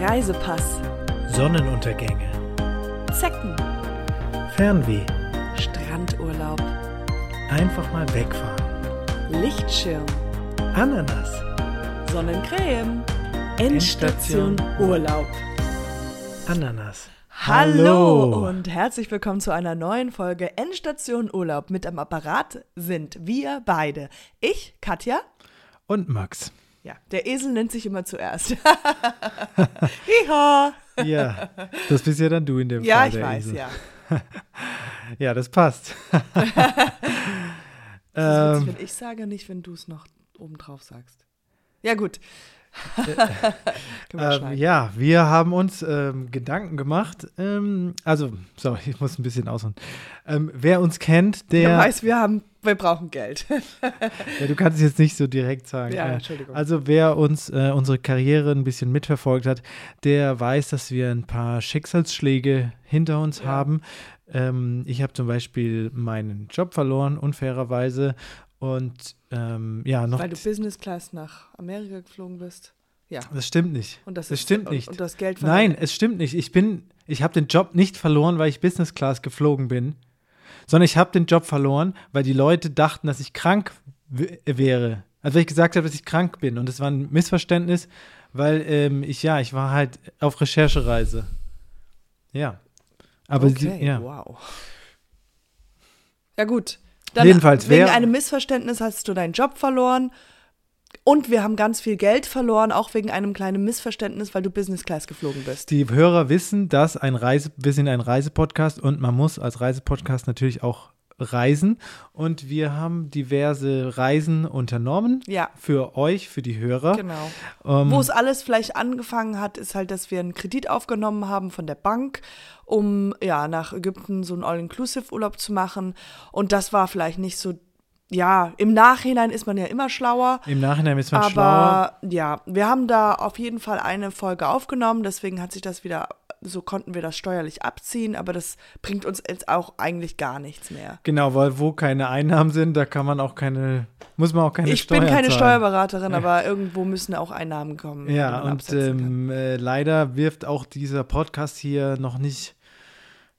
Reisepass, Sonnenuntergänge, Zecken, Fernweh, Strandurlaub, einfach mal wegfahren, Lichtschirm, Ananas, Sonnencreme, Endstation Endstation Urlaub. Ananas. Hallo und herzlich willkommen zu einer neuen Folge Endstation Urlaub. Mit am Apparat sind wir beide. Ich, Katja. Und Max. Ja, der Esel nennt sich immer zuerst. Hiha. Ja, das bist ja dann du in dem Ja, Fall. ich der weiß, Esel. ja. Ja, das passt. Das ist ähm, witzig, wenn ich sage, nicht wenn du es noch obendrauf sagst. Ja, gut. Ähm, ja, wir haben uns ähm, Gedanken gemacht. Ähm, also, sorry, ich muss ein bisschen ausholen. Ähm, wer uns kennt, Der der. weiß, wir haben, wir brauchen Geld. Ja, du kannst es jetzt nicht so direkt sagen. ja, Äh, Entschuldigung. Also wer uns äh, unsere Karriere ein bisschen mitverfolgt hat, der weiß, dass wir ein paar Schicksalsschläge hinter uns Ja. haben. Ähm, ich habe zum Beispiel meinen Job verloren, unfairerweise. Und ähm, ja, noch. Weil du Business Class nach Amerika geflogen bist. Ja. das stimmt nicht. Und das, Das ist, stimmt und, nicht. Und das Geld Nein, es stimmt nicht. Ich bin, ich habe den Job nicht verloren, weil ich Business Class geflogen bin, sondern ich habe den Job verloren, weil die Leute dachten, dass ich krank wäre. Also weil ich gesagt habe, dass ich krank bin. Und es war ein Missverständnis, weil ähm, ich, ja, ich war halt auf Recherchereise. Ja. Aber sie, okay, ja. wow. Ja, gut. Dann Jedenfalls, wegen wer- einem Missverständnis hast du deinen Job verloren. Und wir haben ganz viel Geld verloren, auch wegen einem kleinen Missverständnis, weil du Business Class geflogen bist. Die Hörer wissen, dass ein Reise, wir sind ein Reisepodcast und man muss als Reisepodcast natürlich auch reisen. Und wir haben diverse Reisen unternommen Ja, für euch, für die Hörer. genau. Ähm, Wo es alles vielleicht angefangen hat, ist halt, dass wir einen Kredit aufgenommen haben von der Bank, um ja nach Ägypten so einen All-Inclusive-Urlaub zu machen. Und das war vielleicht nicht so, ja, im Nachhinein ist man ja immer schlauer. Im Nachhinein ist man Aber schlauer. ja, wir haben da auf jeden Fall eine Folge aufgenommen, deswegen hat sich das wieder, so konnten wir das steuerlich abziehen, aber das bringt uns jetzt auch eigentlich gar nichts mehr. Genau, weil wo keine Einnahmen sind, da kann man auch keine, muss man auch keine ich Steuern bin keine zahlen. Steuerberaterin, aber irgendwo müssen auch Einnahmen kommen. Ja, und ähm, äh, leider wirft auch dieser Podcast hier noch nicht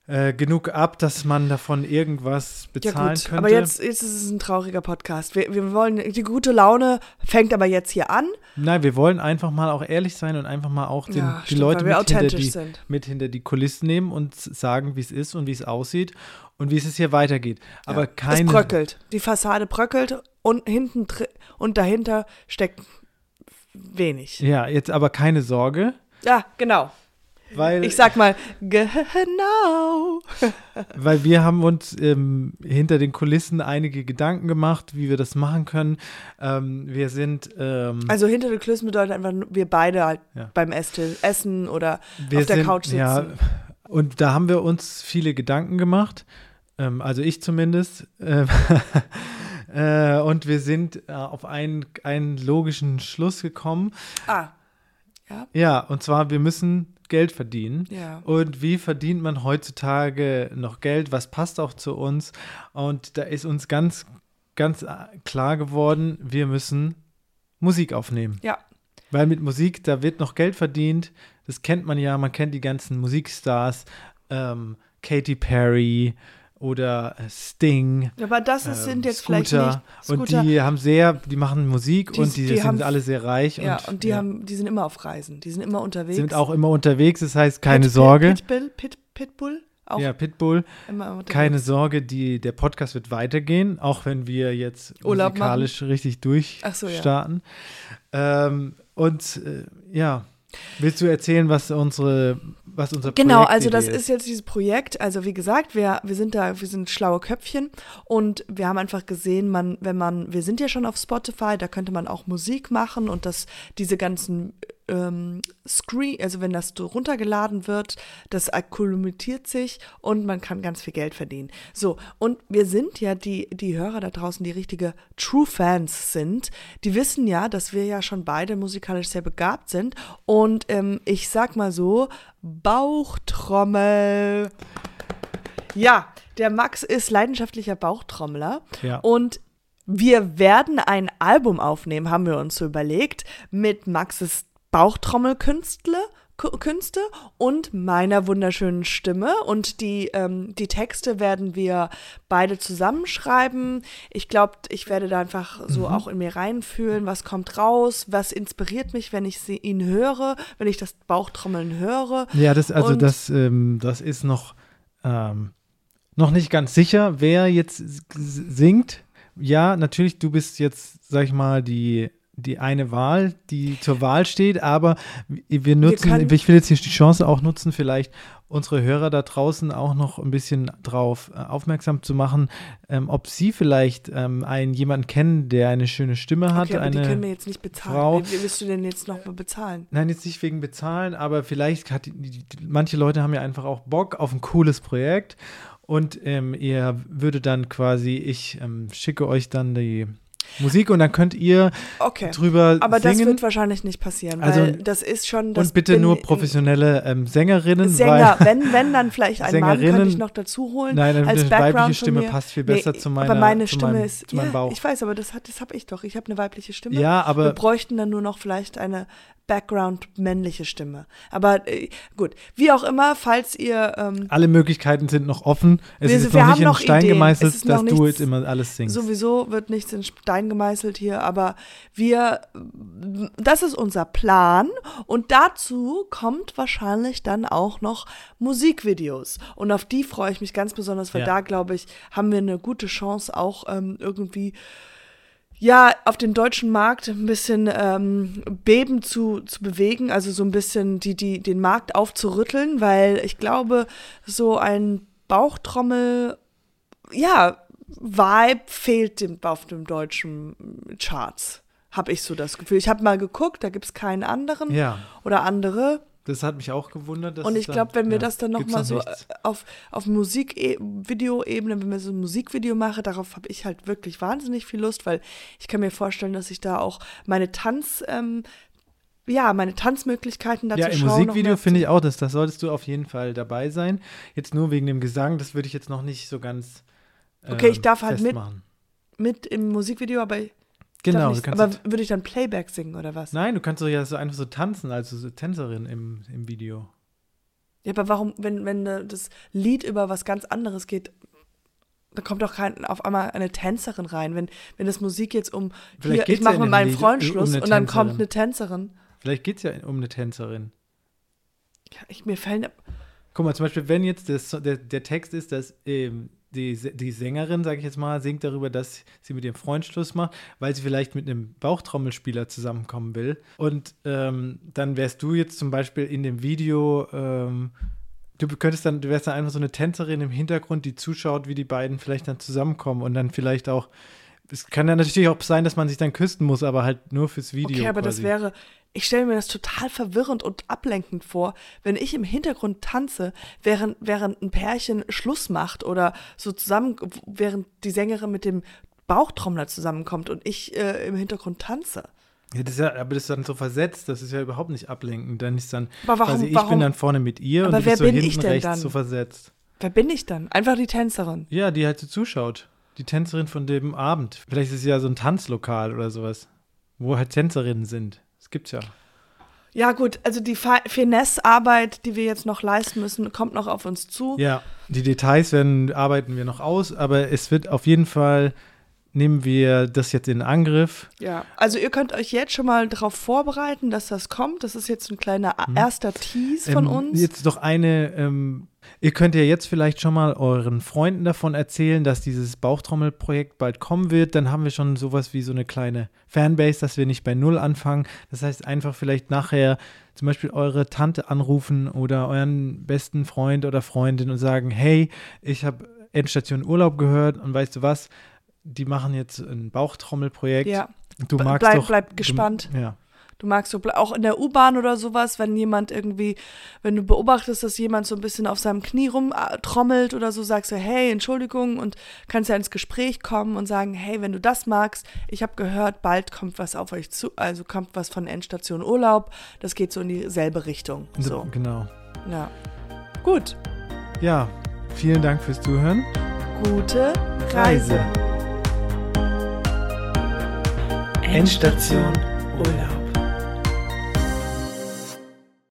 äh, genug ab, dass man davon irgendwas Ja bezahlen gut, könnte. aber jetzt, jetzt ist es ein trauriger Podcast. Wir, wir wollen, die gute Laune fängt aber jetzt hier an. Nein, wir wollen einfach mal auch ehrlich sein und einfach mal auch den, ja, die stimmt, Leute mit hinter, die, mit hinter die Kulissen nehmen und sagen, wie es ist und wie es aussieht und wie es hier weitergeht. Aber ja. keine. Es bröckelt. Die Fassade bröckelt und hinten und dahinter steckt wenig. Ja, jetzt aber keine Sorge, Ja, genau. Weil Ich sag mal, genau. Weil wir haben uns ähm, hinter den Kulissen einige Gedanken gemacht, wie wir das machen können. Ähm, wir sind, ähm, Also hinter den Kulissen bedeutet einfach, wir beide halt Ja. beim Esstisch essen oder wir auf der sind, Couch sitzen. Ja, und da haben wir uns viele Gedanken gemacht. Ähm, also ich zumindest. Ähm, äh, und wir sind äh, auf einen, einen logischen Schluss gekommen. Ah, Ja, und zwar, wir müssen Geld verdienen. ja. Und wie verdient man heutzutage noch Geld? Was passt auch zu uns? Und da ist uns ganz, ganz äh, klar geworden, wir müssen Musik aufnehmen. Ja. Weil mit Musik, da wird noch Geld verdient. Das kennt man ja, man kennt die ganzen Musikstars, ähm, Katy Perry oder äh, Sting. Aber das ist, ähm, sind jetzt Scooter. vielleicht nicht Scooter. Und die haben sehr, die machen Musik Die- und die, die sind haben- alle sehr reich ja, und, und die ja, haben, die sind immer auf Reisen. Die sind immer unterwegs. sind auch immer unterwegs. Das heißt, keine Pit- Sorge. Pitbull, Pit, Pitbull auch ja, Pitbull. Keine Sorge, die, der Podcast wird weitergehen, auch wenn wir jetzt Urlaub musikalisch richtig Ach so, ja. durchstarten. ähm, und äh, ja, willst du erzählen, was unsere, was unser Genau, also das ist jetzt dieses Projekt. Also wie gesagt, wir, wir sind da, wir sind schlaue Köpfchen und wir haben einfach gesehen, man, wenn man, wir sind ja schon auf Spotify, da könnte man auch Musik machen und das, diese ganzen ähm, Screen, also wenn das runtergeladen wird, das akkumuliert sich und man kann ganz viel Geld verdienen. So, und wir sind ja die, die Hörer da draußen, die richtige True Fans sind, die wissen ja, dass wir ja schon beide musikalisch sehr begabt sind und ähm, ich sag mal so, Bauchtrommel. Ja, der Max ist leidenschaftlicher Bauchtrommler Ja. und wir werden ein Album aufnehmen, haben wir uns so überlegt, mit Maxes Bauchtrommelkünstler, Künste und meiner wunderschönen Stimme. Und die, ähm, die Texte werden wir beide zusammenschreiben. Ich glaube, ich werde da einfach so Mhm. auch in mir reinfühlen, was kommt raus, was inspiriert mich, wenn ich sie, ihn höre, wenn ich das Bauchtrommeln höre. Ja, das, also Und- das, ähm, das ist noch, ähm, noch nicht ganz sicher, wer jetzt singt. Ja, natürlich, du bist jetzt, sag ich mal, die, die eine Wahl, die zur Wahl steht, aber wir nutzen, ich will jetzt hier die Chance auch nutzen, vielleicht unsere Hörer da draußen auch noch ein bisschen drauf äh, aufmerksam zu machen, ähm, ob sie vielleicht ähm, einen jemanden kennen, der eine schöne Stimme hat, Okay, aber die eine können wir jetzt nicht bezahlen. Frau- Wie, willst du denn jetzt noch mal bezahlen? Nein, jetzt nicht wegen Bezahlen, aber vielleicht hat die, die, die, manche Leute haben ja einfach auch Bock auf ein cooles Projekt und ähm, ihr würdet dann quasi, ich ähm, schicke euch dann die Musik und dann könnt ihr Okay. drüber Aber das singen wird wahrscheinlich nicht passieren, Also- weil das ist schon. Das und bitte nur professionelle ähm, Sängerinnen, Sänger, wenn, wenn dann vielleicht ein Mann könnte ich noch dazu holen. nein, eine als weibliche Stimme passt viel besser Nee, zu meiner aber meine Stimme meinem, ist, ja, Bauch. ich weiß, aber das, hat, das habe ich doch. Ich habe eine weibliche Stimme. ja, wir aber bräuchten dann nur noch vielleicht eine Background männliche Stimme. Aber äh, gut, wie auch immer, falls ihr ähm, alle Möglichkeiten sind noch offen. Es Wir- ist wir noch haben nicht in noch Stein Ideen. gemeißelt, dass du nichts- jetzt immer alles singst. Sowieso wird nichts in Stein gemeißelt hier, aber wir, das ist unser Plan und dazu kommt wahrscheinlich dann auch noch Musikvideos und auf die freue ich mich ganz besonders, weil Ja. da glaube ich, haben wir eine gute Chance auch ähm, irgendwie ja, auf den deutschen Markt ein bisschen ähm, Beben zu, zu bewegen, also so ein bisschen die, die, den Markt aufzurütteln, weil ich glaube, so ein Bauchtrommel, ja, Vibe fehlt dem, auf dem deutschen Charts, habe ich so das Gefühl. Ich habe mal geguckt, da gibt es keinen anderen ja, oder andere. Das hat mich auch gewundert. dass Und ich glaube, wenn wir ja, das dann nochmal so nichts. äh, auf, auf Musik-Video-Ebene, wenn wir so ein Musikvideo mache, darauf habe ich halt wirklich wahnsinnig viel Lust, weil ich kann mir vorstellen, dass ich da auch meine Tanz, ähm, ja, meine Tanzmöglichkeiten dazu Ja, im schaue. noch Musikvideo finde ich auch, dass das solltest du auf jeden Fall dabei sein. Jetzt nur wegen dem Gesang, das würde ich jetzt noch nicht so ganz. Okay, ich ähm, darf halt mit- festmachen. mit im Musikvideo, aber ich Genau, nicht, aber würde ich dann Playback singen oder was? Nein, du kannst doch ja so einfach so tanzen, also so Tänzerin im, im Video. Ja, aber warum, wenn, wenn äh, das Lied über was ganz anderes geht, da kommt doch kein, auf einmal eine Tänzerin rein. Wenn, wenn das Musik jetzt um, Vielleicht hier, ich ja mache in mit meinem Freund um Schluss eine und dann kommt eine Tänzerin. Vielleicht geht es ja um eine Tänzerin. Ja, ich, mir fällen Guck mal, zum Beispiel, wenn jetzt das, der, der Text ist, dass ähm, die, die Sängerin, sage ich jetzt mal, singt darüber, dass sie mit ihrem Freund Schluss macht, weil sie vielleicht mit einem Bauchtrommelspieler zusammenkommen will. Und ähm, dann wärst du jetzt zum Beispiel in dem Video, ähm, du könntest dann, du wärst dann einfach so eine Tänzerin im Hintergrund, die zuschaut, wie die beiden vielleicht dann zusammenkommen und dann vielleicht auch. Es kann ja natürlich auch sein, dass man sich dann küssen muss, aber halt nur fürs Video. Okay, aber quasi. das wäre, ich stelle mir das total verwirrend und ablenkend vor, wenn ich im Hintergrund tanze, während, während ein Pärchen Schluss macht oder so zusammen, während die Sängerin mit dem Bauchtrommler zusammenkommt und ich äh, im Hintergrund tanze. Ja, das ist ja, aber das ist dann so versetzt, das ist ja überhaupt nicht ablenkend. Dann ist dann Aber warum- quasi, ich warum- bin dann vorne mit ihr und Aber du wer bist so bin hinten ich denn rechts dann? so versetzt. Wer bin ich dann? Einfach die Tänzerin. Ja, die halt so zuschaut. Die Tänzerin von dem Abend. Vielleicht ist es ja so ein Tanzlokal oder sowas, wo halt Tänzerinnen sind. Das gibt's ja. Ja, gut, also die Fi- Finesse-Arbeit, die wir jetzt noch leisten müssen, kommt noch auf uns zu. Ja, die Details werden, arbeiten wir noch aus, aber es wird auf jeden Fall, nehmen wir das jetzt in Angriff. Ja, also ihr könnt euch jetzt schon mal darauf vorbereiten, dass das kommt. Das ist jetzt ein kleiner erster Tease von Ähm, uns. Jetzt doch eine, ähm, ihr könnt ja jetzt vielleicht schon mal euren Freunden davon erzählen, dass dieses Bauchtrommelprojekt bald kommen wird. Dann haben wir schon sowas wie so eine kleine Fanbase, dass wir nicht bei Null anfangen. Das heißt, einfach vielleicht nachher zum Beispiel eure Tante anrufen oder euren besten Freund oder Freundin und sagen, hey, ich habe Endstation Urlaub gehört und weißt du was, die machen jetzt ein Bauchtrommelprojekt. ja, Du magst bleib- doch, bleib du- gespannt. ja. Du magst so, auch in der U-Bahn oder sowas, wenn jemand irgendwie, wenn du beobachtest, dass jemand so ein bisschen auf seinem Knie rumtrommelt oder so, sagst du, hey, Entschuldigung und kannst ja ins Gespräch kommen und sagen, hey, wenn du das magst, ich habe gehört, bald kommt was auf euch zu, also kommt was von Endstation Urlaub, das geht so in dieselbe Richtung. So, Genau. ja. Gut, Ja, vielen Dank fürs Zuhören. gute Reise. Endstation Urlaub.